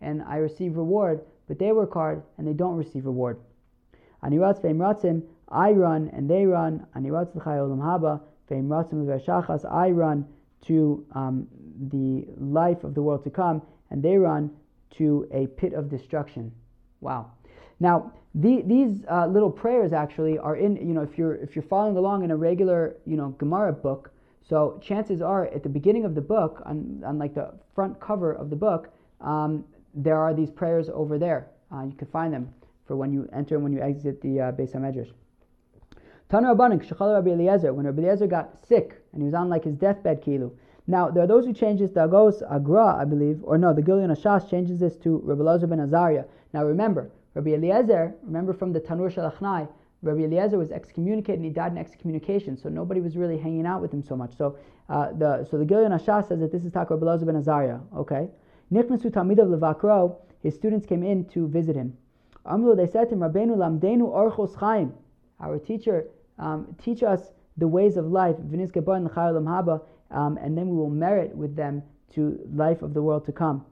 and I receive reward, but they work hard and they don't receive reward. I run and they run. Anirat lechayolam haba feimratzim veishachas, I run to um, the life of the world to come, and they run to a pit of destruction. Wow. Now, the, these uh, little prayers actually are in, you know, if you're, if you're following along in a regular, you know, Gemara book, so chances are at the beginning of the book, on, on like the front cover of the book, um, there are these prayers over there. Uh, you can find them for when you enter and when you exit the uh, Beis HaMedrash. Tana Rabbanik, Shechal Rabbi Eliezer, when Rabbi Eliezer got sick and he was on like his deathbed, Kilu, now, there are those who change this Agos Agra, I believe, or no, the Gilion Ashas changes this to Rabbi Elazar ben Azariah. Now, remember, Rabbi Eliezer, remember from the Tanur Shalachnai, Rabbi Eliezer was excommunicated and he died in excommunication, so nobody was really hanging out with him so much. So, uh, the so the Gilion Ashas says that this is Tak Rabbi Elazar ben Azariah. Okay, Nichnasu Tamidav Levakro, his students came in to visit him. Amru, they said to him, Rabbeinu Lamdenu Orchos Chaim, our teacher, um, teach us the ways of life. Haba um, and then we will merit with them to life of the world to come.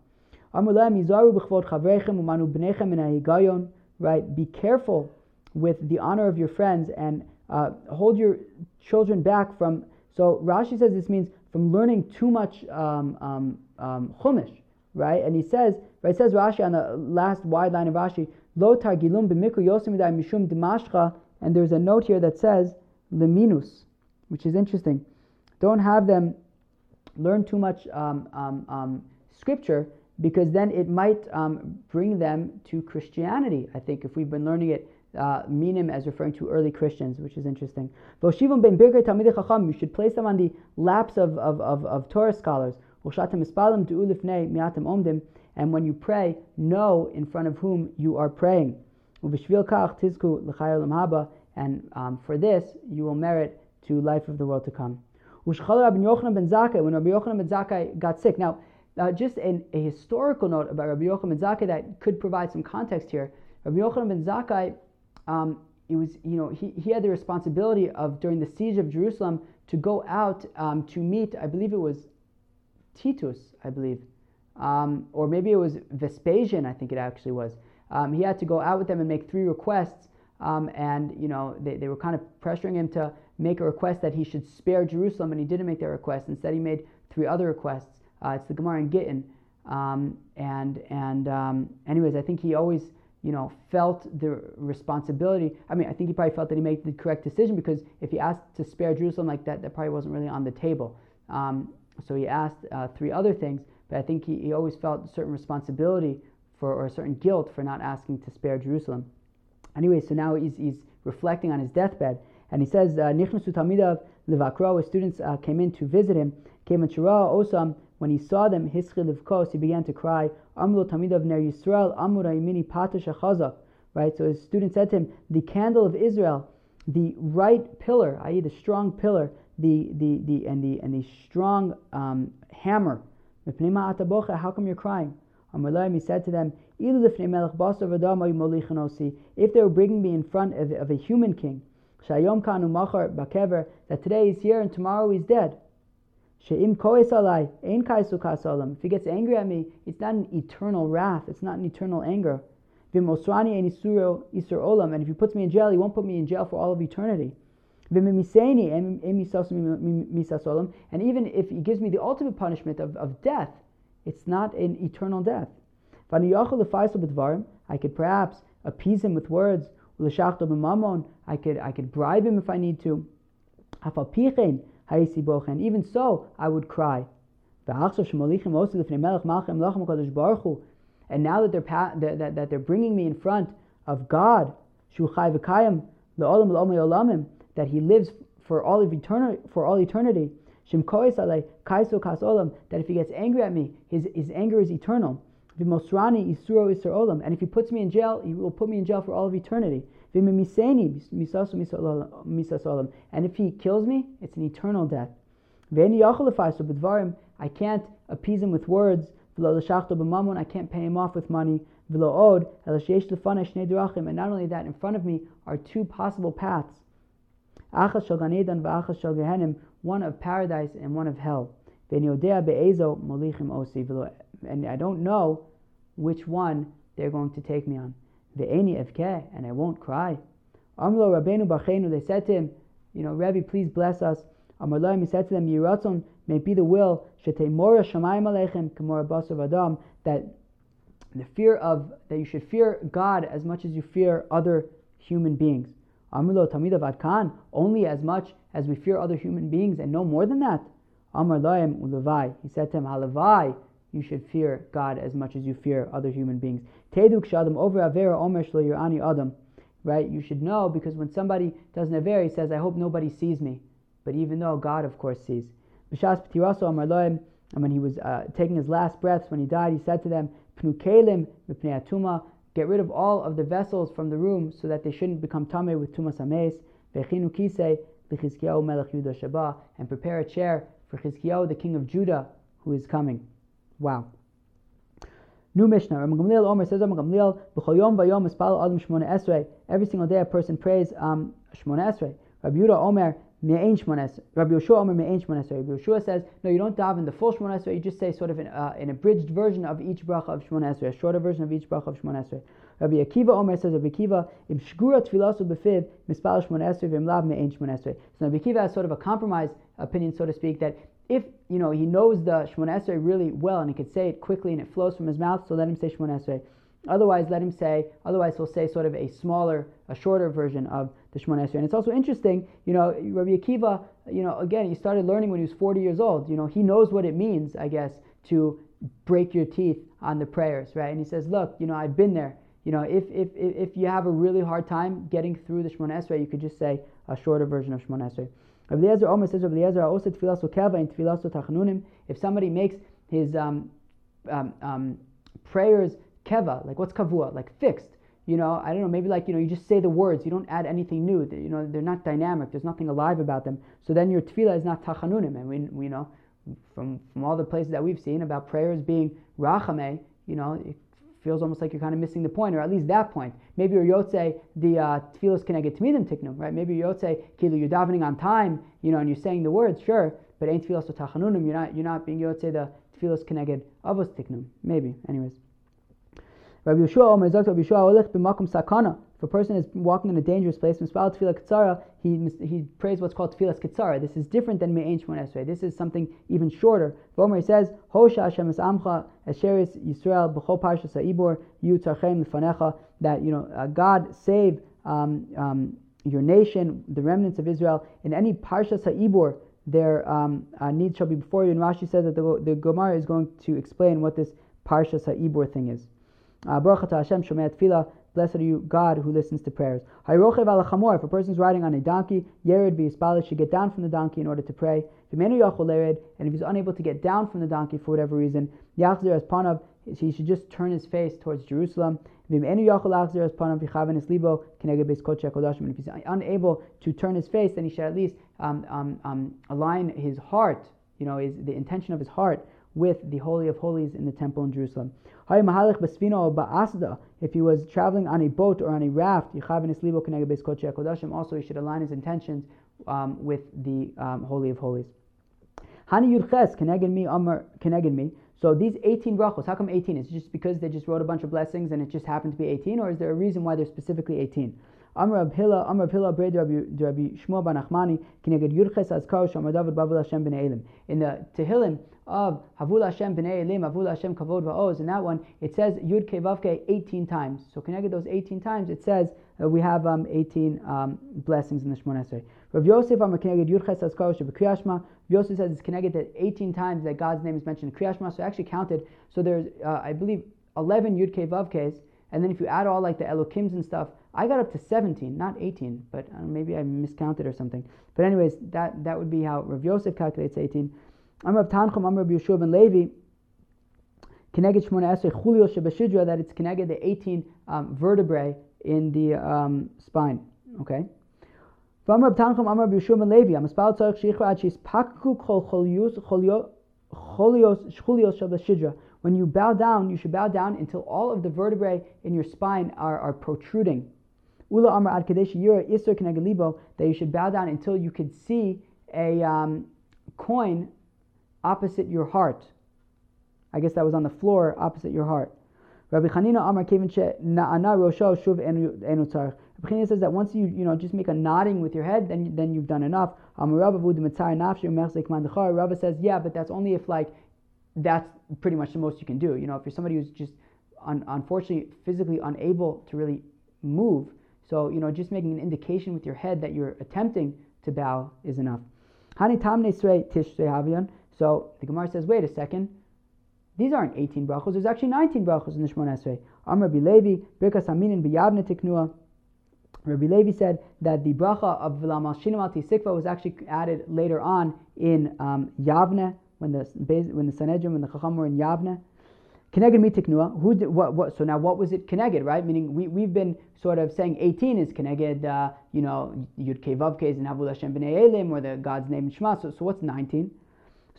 Right, be careful with the honor of your friends and uh, hold your children back from. So Rashi says this means from learning too much um, um, um, chumash, right? And he says, right, says Rashi on the last wide line of Rashi, lo targilum b'mikru yosimidai mishum dimashcha, and there's a note here that says leminus, which is interesting. Don't have them learn too much um, um, um, scripture because then it might um, bring them to Christianity. I think if we've been learning it, uh, minim as referring to early Christians, which is interesting. You should place them on the laps of, of, of, of Torah scholars. And when you pray, know in front of whom you are praying. And um, for this, you will merit to life of the world to come. When Rabbi Yochanan ben Zakkai got sick. Now, uh, just an, a historical note about Rabbi Yochanan ben Zakkai that could provide some context here. Rabbi Yochanan ben Zakkai, um, it was, you know, he, he had the responsibility of, during the siege of Jerusalem, to go out um, to meet, I believe it was Titus, I believe, um, or maybe it was Vespasian, I think it actually was. Um, he had to go out with them and make three requests, um, and you know they, they were kind of pressuring him to make a request that he should spare Jerusalem, and he didn't make that request. Instead, he made three other requests. Uh, it's the Gemara in Gittin, um, and and um, anyways, I think he always you know felt the responsibility. I mean, I think he probably felt that he made the correct decision because if he asked to spare Jerusalem like that, that probably wasn't really on the table. Um, so he asked uh, three other things, but I think he, he always felt a certain responsibility for or a certain guilt for not asking to spare Jerusalem. Anyway, so now he's, he's reflecting on his deathbed, and he says, uh, Nichnasu Talmidav Levakra, his students uh, came in to visit him. Came in Shira Osam, when he saw them, Hischil Livkos, he began to cry, Amlo Talmidav Ner Yisrael, Amura Imini Patash Right, so his student said to him, The candle of Israel, the right pillar, i.e., the strong pillar, the, the, the, and, the, and the strong um, hammer. How come you're crying? He said to them, If they were bringing me in front of, of a human king, that today he's here and tomorrow he's dead. If he gets angry at me, it's not an eternal wrath, it's not an eternal anger. And if he puts me in jail, he won't put me in jail for all of eternity. And even if he gives me the ultimate punishment of, of death, it's not an eternal death. I could perhaps appease him with words. I could, I could bribe him if I need to. Even so, I would cry. And now that they're, that, that they're bringing me in front of God, that He lives for all of eternity, for all eternity. That if He gets angry at me, His, his anger is eternal. And if He puts me in jail, He will put me in jail for all of eternity. And if He kills me, it's an eternal death. I can't appease Him with words. I can't pay Him off with money. And not only that, in front of me are two possible paths one of paradise and one of hell. And I don't know which one they're going to take me on. And I won't cry. They said to him, you know, Rabbi, please bless us. He said to them, Yiratzon, may be the will, that the fear of, that you should fear God as much as you fear other human beings. Amrlo Tamidav Adkan, only as much as we fear other human beings and no more than that. Amar Laim Ulavai. He said to him, Halavai, you should fear God as much as you fear other human beings. Teduk Shadam over Avera Omer Shlo Ani Adam. Right? You should know because when somebody does an Avera, he says, I hope nobody sees me. But even though God, of course, sees. B'shas P'tiraso Amar Laim, and when he was uh, taking his last breaths, when he died, he said to them, Pnu Kalim Atuma, Get rid of all of the vessels from the room so that they shouldn't become tame with tumas ames. Vechinu kisei v'chizkiyahu melech Yudah Shabbat, and prepare a chair for Chizkiyahu, the king of Judah, who is coming. Wow. New Mishnah. Rabbi Gamliel Omer says, Rabbi Gamliel, b'chol yom v'yom espal adam shmona esrei. Every single day a person prays um, shmona esrei. Rabbi Yudah Omer Rabbi Yoshua Omer Me'ain Shmones. Rabbi Yoshua says, no, you don't daven the full Shmones. You just say sort of an, uh, an abridged version of each bracha of Shmones, a shorter version of each bracha of Shmones. Rabbi Akiva Omer says, Rabbi Akiva, Im Shgura Tfilasu Befiv, Mispal Shmones, Vim Lav Me'ain Shmones. So Rabbi Akiva has sort of a compromise opinion, so to speak, that if you know he knows the Esrei really well and he could say it quickly and it flows from his mouth, so let him say Esrei. Otherwise, let him say. Otherwise, he'll say sort of a smaller, a shorter version of the Shemona Esrei. And it's also interesting, you know, Rabbi Akiva, you know, again, he started learning when he was 40 years old. You know, he knows what it means, I guess, to break your teeth on the prayers, right? And he says, look, you know, I've been there. You know, if if if you have a really hard time getting through the Shemona Esrei, you could just say a shorter version of Shemona Esrei. Rabbi Omer says, Rabbi Eliezer also tefillah keva and tefillah tachanunim. If somebody makes his um, um, um, prayers keva, like what's kavua, like fixed, you know, I don't know, maybe like, you know, you just say the words, you don't add anything new, you know, they're not dynamic, there's nothing alive about them. So then your tefillah is not tachanunim, and we, we know from, from all the places that we've seen about prayers being rachame, you know, it feels almost like you're kind of missing the point, or at least that point. Maybe you're yotze the uh, tefillos can I get tmidim tiknum, right? Maybe you're yotze kilu you're davening on time, you know, and you're saying the words, sure, but ain't tefillos to tachanunim. You're not you're not being yotze the I get avos tiknum. Maybe, anyways. Rabbi Yeshua Omer Rabbi Yeshua Olech sakana. If a person is walking in a dangerous place, mispal tefillah kitzara, he he prays what's called tefillah kitzara. This is different than me'ain shmon esrei. This is something even shorter. Omer says, Hosha Hashem es amcha esheris Yisrael b'chol parsha sa'ibor yu tzarchem lefanecha. That you know uh, God save um, um, your nation, the remnants of Israel, in any parsha sa'ibor. Their um, uh, needs shall be before you. And Rashi says that the, the Gemara is going to explain what this parsha sa'ibor thing is. Baruch Hashem. Blessed are you, God, who listens to prayers. Hayrochev al If a person is riding on a donkey, Yered v'yispalish should get down from the donkey in order to pray. Yachol and if he's unable to get down from the donkey for whatever reason, Yachzer as panav, he should just turn his face towards Jerusalem. And if he's unable to turn his face, then he should at least um, um, um, align his heart, you know, his, the intention of his heart with the Holy of Holies in the temple in Jerusalem. If he was traveling on a boat or on a raft, also he should align his intentions um, with the um, Holy of Holies. So these 18 brachos, how come 18? Is it just because they just wrote a bunch of blessings and it just happened to be 18, or is there a reason why they're specifically 18? Amr Abhila, Amr Abhila, Rabbi Shmuel Ben Achmani, Kineged Yurches Azkar Shomer David Babul Hashem Ben. In the Tehillim of Havul Hashem Bnei Elim, Havul Hashem Kavod Va'oz, in that one, it says Yud Kevavke 18 times. So Kineged those 18 times, it says uh, we have um, 18 um, blessings in the Shemon Esrei. Rav Yosef Amr Kineged Yurches Azkar Sheb Kriyashma. Yosef says it's connected that 18 times that God's name is mentioned in Kriyashma. So I actually counted. So there's, uh, I believe, 11 Yud Kevavkes. And then if you add all like the Elokims and stuff, I got up to 17, not 18, but uh, maybe I miscounted or something. But anyways, that, that would be how Rav Yosef calculates 18. I'm Rav Tanchum, I'm Rav Yeshua ben Levi. Keneged Shmona Esrei Chulio Shebeshidra, that it's connected the 18 um, vertebrae in the um, spine. Okay? From Rav Tanchum, I'm Rav Yeshua ben Levi. I'm a spal tzarech shichra ad shis pakku kol cholios shebeshidra. When you bow down, you should bow down until all of the vertebrae in your spine are, are protruding. Ula Amar Ad Kadesh Yura Isser Kenegalibo, that you should bow down until you could see a um, coin opposite your heart. I guess that was on the floor opposite your heart. Rabbi Chanina Amar Kevin Na'ana Rosho Shuv Enu. Rabbi Chanina says that once you you know just make a nodding with your head, then then you've done enough. Rabbi says, yeah, but that's only if like that's pretty much the most you can do. You know, if you're somebody who's just un- unfortunately physically unable to really move, so, you know, just making an indication with your head that you're attempting to bow is enough. So the Gemara says, wait a second, these aren't 18 brachos, there's actually 19 brachos in the Shemon Esrei. Rabbi Levi, Birkas Aminin b'yavne tiknua. Rabbi Levi said that the bracha of V'lamal Shinamal Tisikva was actually added later on in um, Yavne, when the, when the Sanhedrin, when the Chacham were in Yavne. Keneged mitiknua. Who did, what, what, so now what was it keneged, right? Meaning we, we've been sort of saying 18 is keneged, uh, you know, Yud Kevavke is in Havul Hashem B'nei Elim, or the God's name in Shema. So, so what's 19?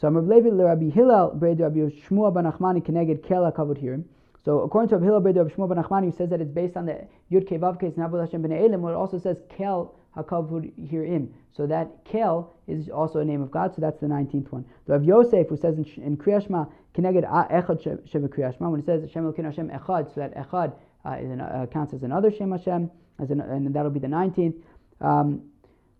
So Rabbi Levi Rabbi Hillel Bred Rabbi Shmuel Ben Achmani keneged kela kavod here. So according to Rabbi Hillel Bred Rabbi Shmuel Ben Achmani, who says that it's based on the Yud Kevavke is in Havul Hashem B'nei Elim, well, it also says kel hakavud herein. So that kel is also a name of God. So that's the 19th one. The Rav Yosef, who says in, in Kriyashma Kineged Echad Sheva Kriyashma, when it says Hashem Elokeinu Hashem Echad, so that Echad uh, an, uh, counts as another Shem Hashem, as an, and that'll be the 19th. Um,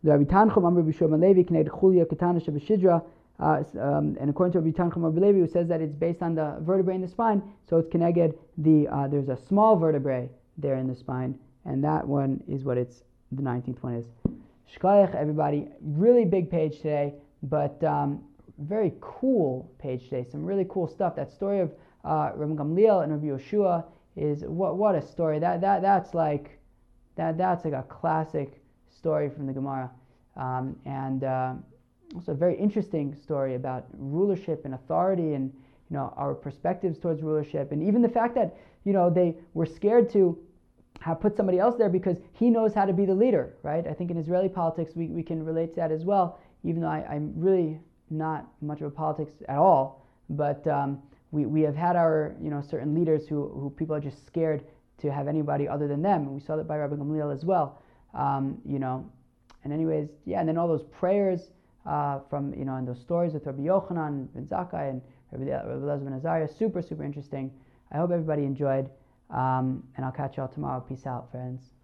Rabbi Tanchum Amr Bishom Levi Kineged Chulia Katana Sheva Shidra, uh, um, and according to Rabbi Tanchum Levi, who says that it's based on the vertebrae in the spine, so it's connected. The uh, there's a small vertebrae there in the spine, and that one is what it's the 19th one is. Shkoyach, everybody, really big page today, but um, very cool page today. Some really cool stuff. That story of uh, Rabbi Gamliel and Rabbi Yoshua is what what a story. That that that's like that that's like a classic story from the Gemara, um, and uh, also a very interesting story about rulership and authority and you know our perspectives towards rulership and even the fact that you know they were scared to have put somebody else there because he knows how to be the leader, right? I think in Israeli politics we, we can relate to that as well, even though I, I'm really not much of a politics at all. But um, we, we have had our you know certain leaders who, who people are just scared to have anybody other than them. And we saw that by Rabbi Gamliel as well. Um, you know, and anyways, yeah, and then all those prayers uh, from you know and those stories with Rabbi Yochanan ben Zakkai and Rabbi, Rabbi Elazar ben Azariah, super super interesting. I hope everybody enjoyed. Um, and I'll catch y'all tomorrow. Peace out, friends.